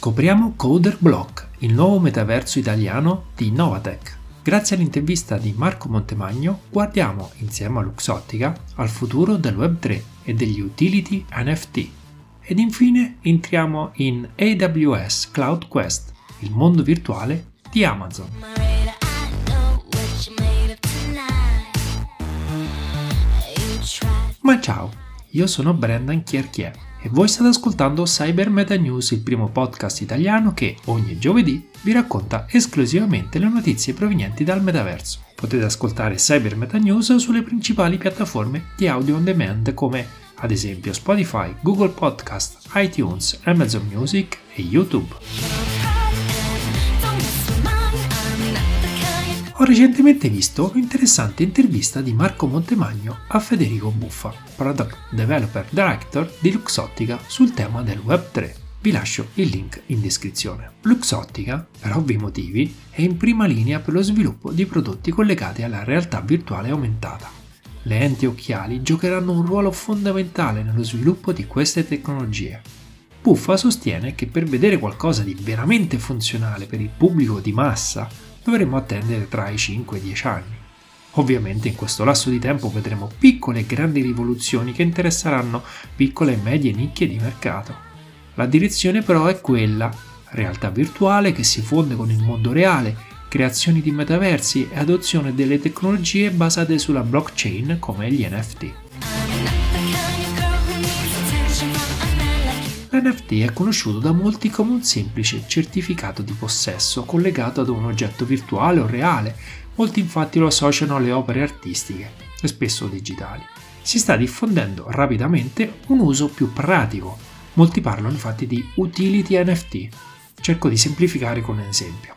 Scopriamo Coder Block, il nuovo metaverso italiano di Novatech. Grazie all'intervista di Marco Montemagno guardiamo insieme a Luxottica al futuro del Web3 e degli utility NFT. Ed infine entriamo in AWS Cloud Quest, il mondo virtuale di Amazon. Ma ciao, io sono Brendan Chierchier e voi state ascoltando Cyber Meta News, il primo podcast italiano che ogni giovedì vi racconta esclusivamente le notizie provenienti dal metaverso. Potete ascoltare Cyber Meta News sulle principali piattaforme di audio on demand come ad esempio Spotify, Google Podcast, iTunes, Amazon Music e YouTube. Ho recentemente visto un'interessante intervista di Marco Montemagno a Federico Buffa, Product Developer Director di Luxottica sul tema del Web3. Vi lascio il link in descrizione. Luxottica, per ovvi motivi, è in prima linea per lo sviluppo di prodotti collegati alla realtà virtuale aumentata. Le enti occhiali giocheranno un ruolo fondamentale nello sviluppo di queste tecnologie. Buffa sostiene che per vedere qualcosa di veramente funzionale per il pubblico di massa dovremo attendere tra i 5 e i 10 anni. Ovviamente in questo lasso di tempo vedremo piccole e grandi rivoluzioni che interesseranno piccole e medie nicchie di mercato. La direzione però è quella, realtà virtuale che si fonde con il mondo reale, creazioni di metaversi e adozione delle tecnologie basate sulla blockchain come gli NFT. L'NFT è conosciuto da molti come un semplice certificato di possesso collegato ad un oggetto virtuale o reale. Molti infatti lo associano alle opere artistiche e spesso digitali. Si sta diffondendo rapidamente un uso più pratico. Molti parlano infatti di utility NFT. Cerco di semplificare con un esempio.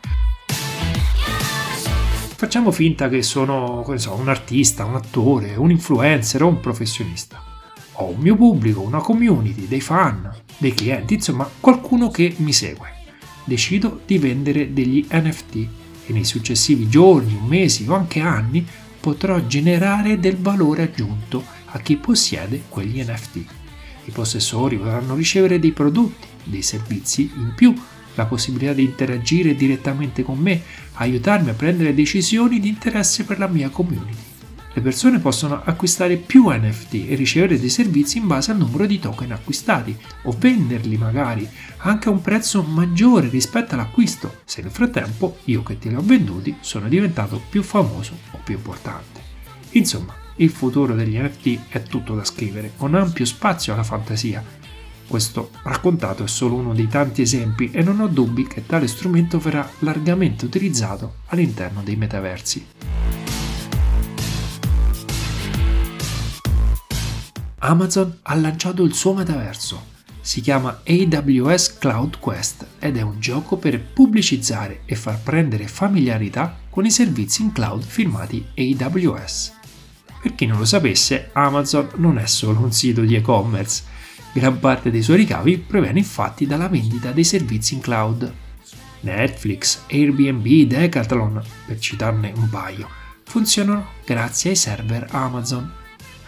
Facciamo finta che sono so, un artista, un attore, un influencer o un professionista. Ho un mio pubblico, una community, dei fan, dei clienti, insomma qualcuno che mi segue. Decido di vendere degli NFT e nei successivi giorni, mesi o anche anni potrò generare del valore aggiunto a chi possiede quegli NFT. I possessori potranno ricevere dei prodotti, dei servizi in più, la possibilità di interagire direttamente con me, aiutarmi a prendere decisioni di interesse per la mia community. Le persone possono acquistare più NFT e ricevere dei servizi in base al numero di token acquistati o venderli magari anche a un prezzo maggiore rispetto all'acquisto se nel frattempo io che te li ho venduti sono diventato più famoso o più importante. Insomma, il futuro degli NFT è tutto da scrivere, con ampio spazio alla fantasia. Questo raccontato è solo uno dei tanti esempi e non ho dubbi che tale strumento verrà largamente utilizzato all'interno dei metaversi. Amazon ha lanciato il suo metaverso. Si chiama AWS Cloud Quest ed è un gioco per pubblicizzare e far prendere familiarità con i servizi in cloud firmati AWS. Per chi non lo sapesse, Amazon non è solo un sito di e-commerce. Gran parte dei suoi ricavi proviene infatti dalla vendita dei servizi in cloud. Netflix, Airbnb, Decathlon, per citarne un paio, funzionano grazie ai server Amazon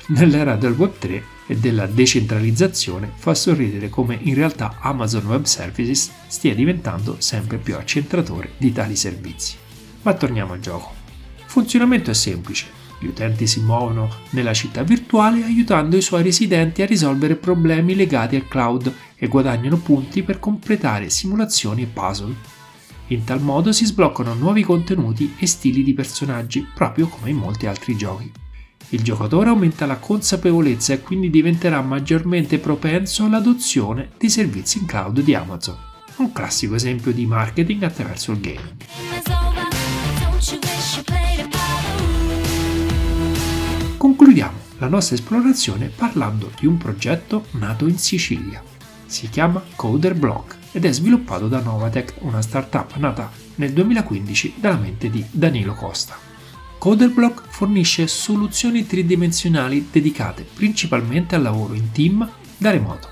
nell'era del Web3 e della decentralizzazione fa sorridere come in realtà Amazon Web Services stia diventando sempre più accentratore di tali servizi. Ma torniamo al gioco. Il funzionamento è semplice. Gli utenti si muovono nella città virtuale aiutando i suoi residenti a risolvere problemi legati al cloud e guadagnano punti per completare simulazioni e puzzle. In tal modo si sbloccano nuovi contenuti e stili di personaggi, proprio come in molti altri giochi. Il giocatore aumenta la consapevolezza e quindi diventerà maggiormente propenso all'adozione dei servizi in cloud di Amazon. Un classico esempio di marketing attraverso il gaming. Concludiamo la nostra esplorazione parlando di un progetto nato in Sicilia. Si chiama Coder Block ed è sviluppato da Novatech, una startup nata nel 2015 dalla mente di Danilo Costa. Coderblock fornisce soluzioni tridimensionali dedicate principalmente al lavoro in team da remoto.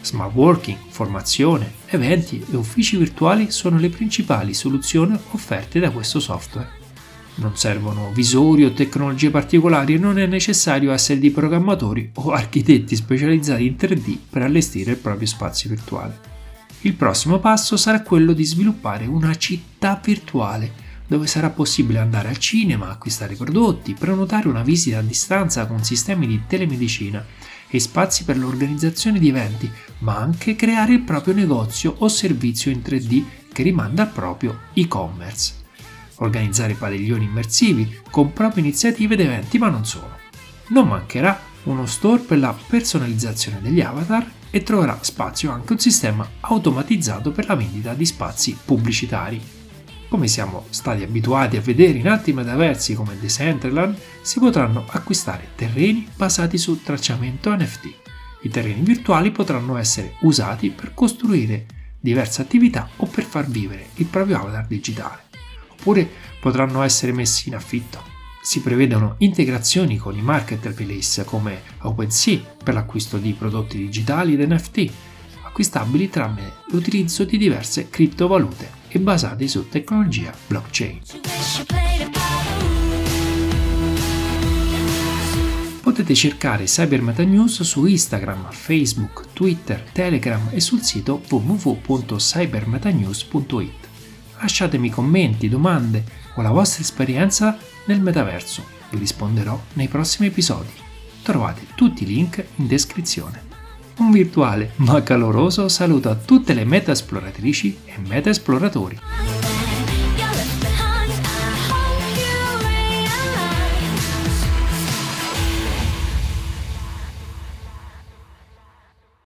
Smart working, formazione, eventi e uffici virtuali sono le principali soluzioni offerte da questo software. Non servono visori o tecnologie particolari e non è necessario essere di programmatori o architetti specializzati in 3D per allestire il proprio spazio virtuale. Il prossimo passo sarà quello di sviluppare una città virtuale dove sarà possibile andare al cinema, acquistare prodotti, prenotare una visita a distanza con sistemi di telemedicina e spazi per l'organizzazione di eventi, ma anche creare il proprio negozio o servizio in 3D che rimanda al proprio e-commerce. Organizzare padiglioni immersivi con proprie iniziative ed eventi, ma non solo. Non mancherà uno store per la personalizzazione degli avatar e troverà spazio anche un sistema automatizzato per la vendita di spazi pubblicitari. Come siamo stati abituati a vedere in altri metaversi come Decentraland, si potranno acquistare terreni basati sul tracciamento NFT. I terreni virtuali potranno essere usati per costruire diverse attività o per far vivere il proprio avatar digitale. Oppure potranno essere messi in affitto. Si prevedono integrazioni con i marketplace come OpenSea per l'acquisto di prodotti digitali ed NFT, acquistabili tramite l'utilizzo di diverse criptovalute e basati su tecnologia blockchain. Potete cercare Cybermeta News su Instagram, Facebook, Twitter, Telegram e sul sito www.cybermetanews.it. Lasciatemi commenti, domande o la vostra esperienza nel metaverso. Vi risponderò nei prossimi episodi. Trovate tutti i link in descrizione. Un virtuale ma caloroso saluto a tutte le meta esploratrici e meta esploratori.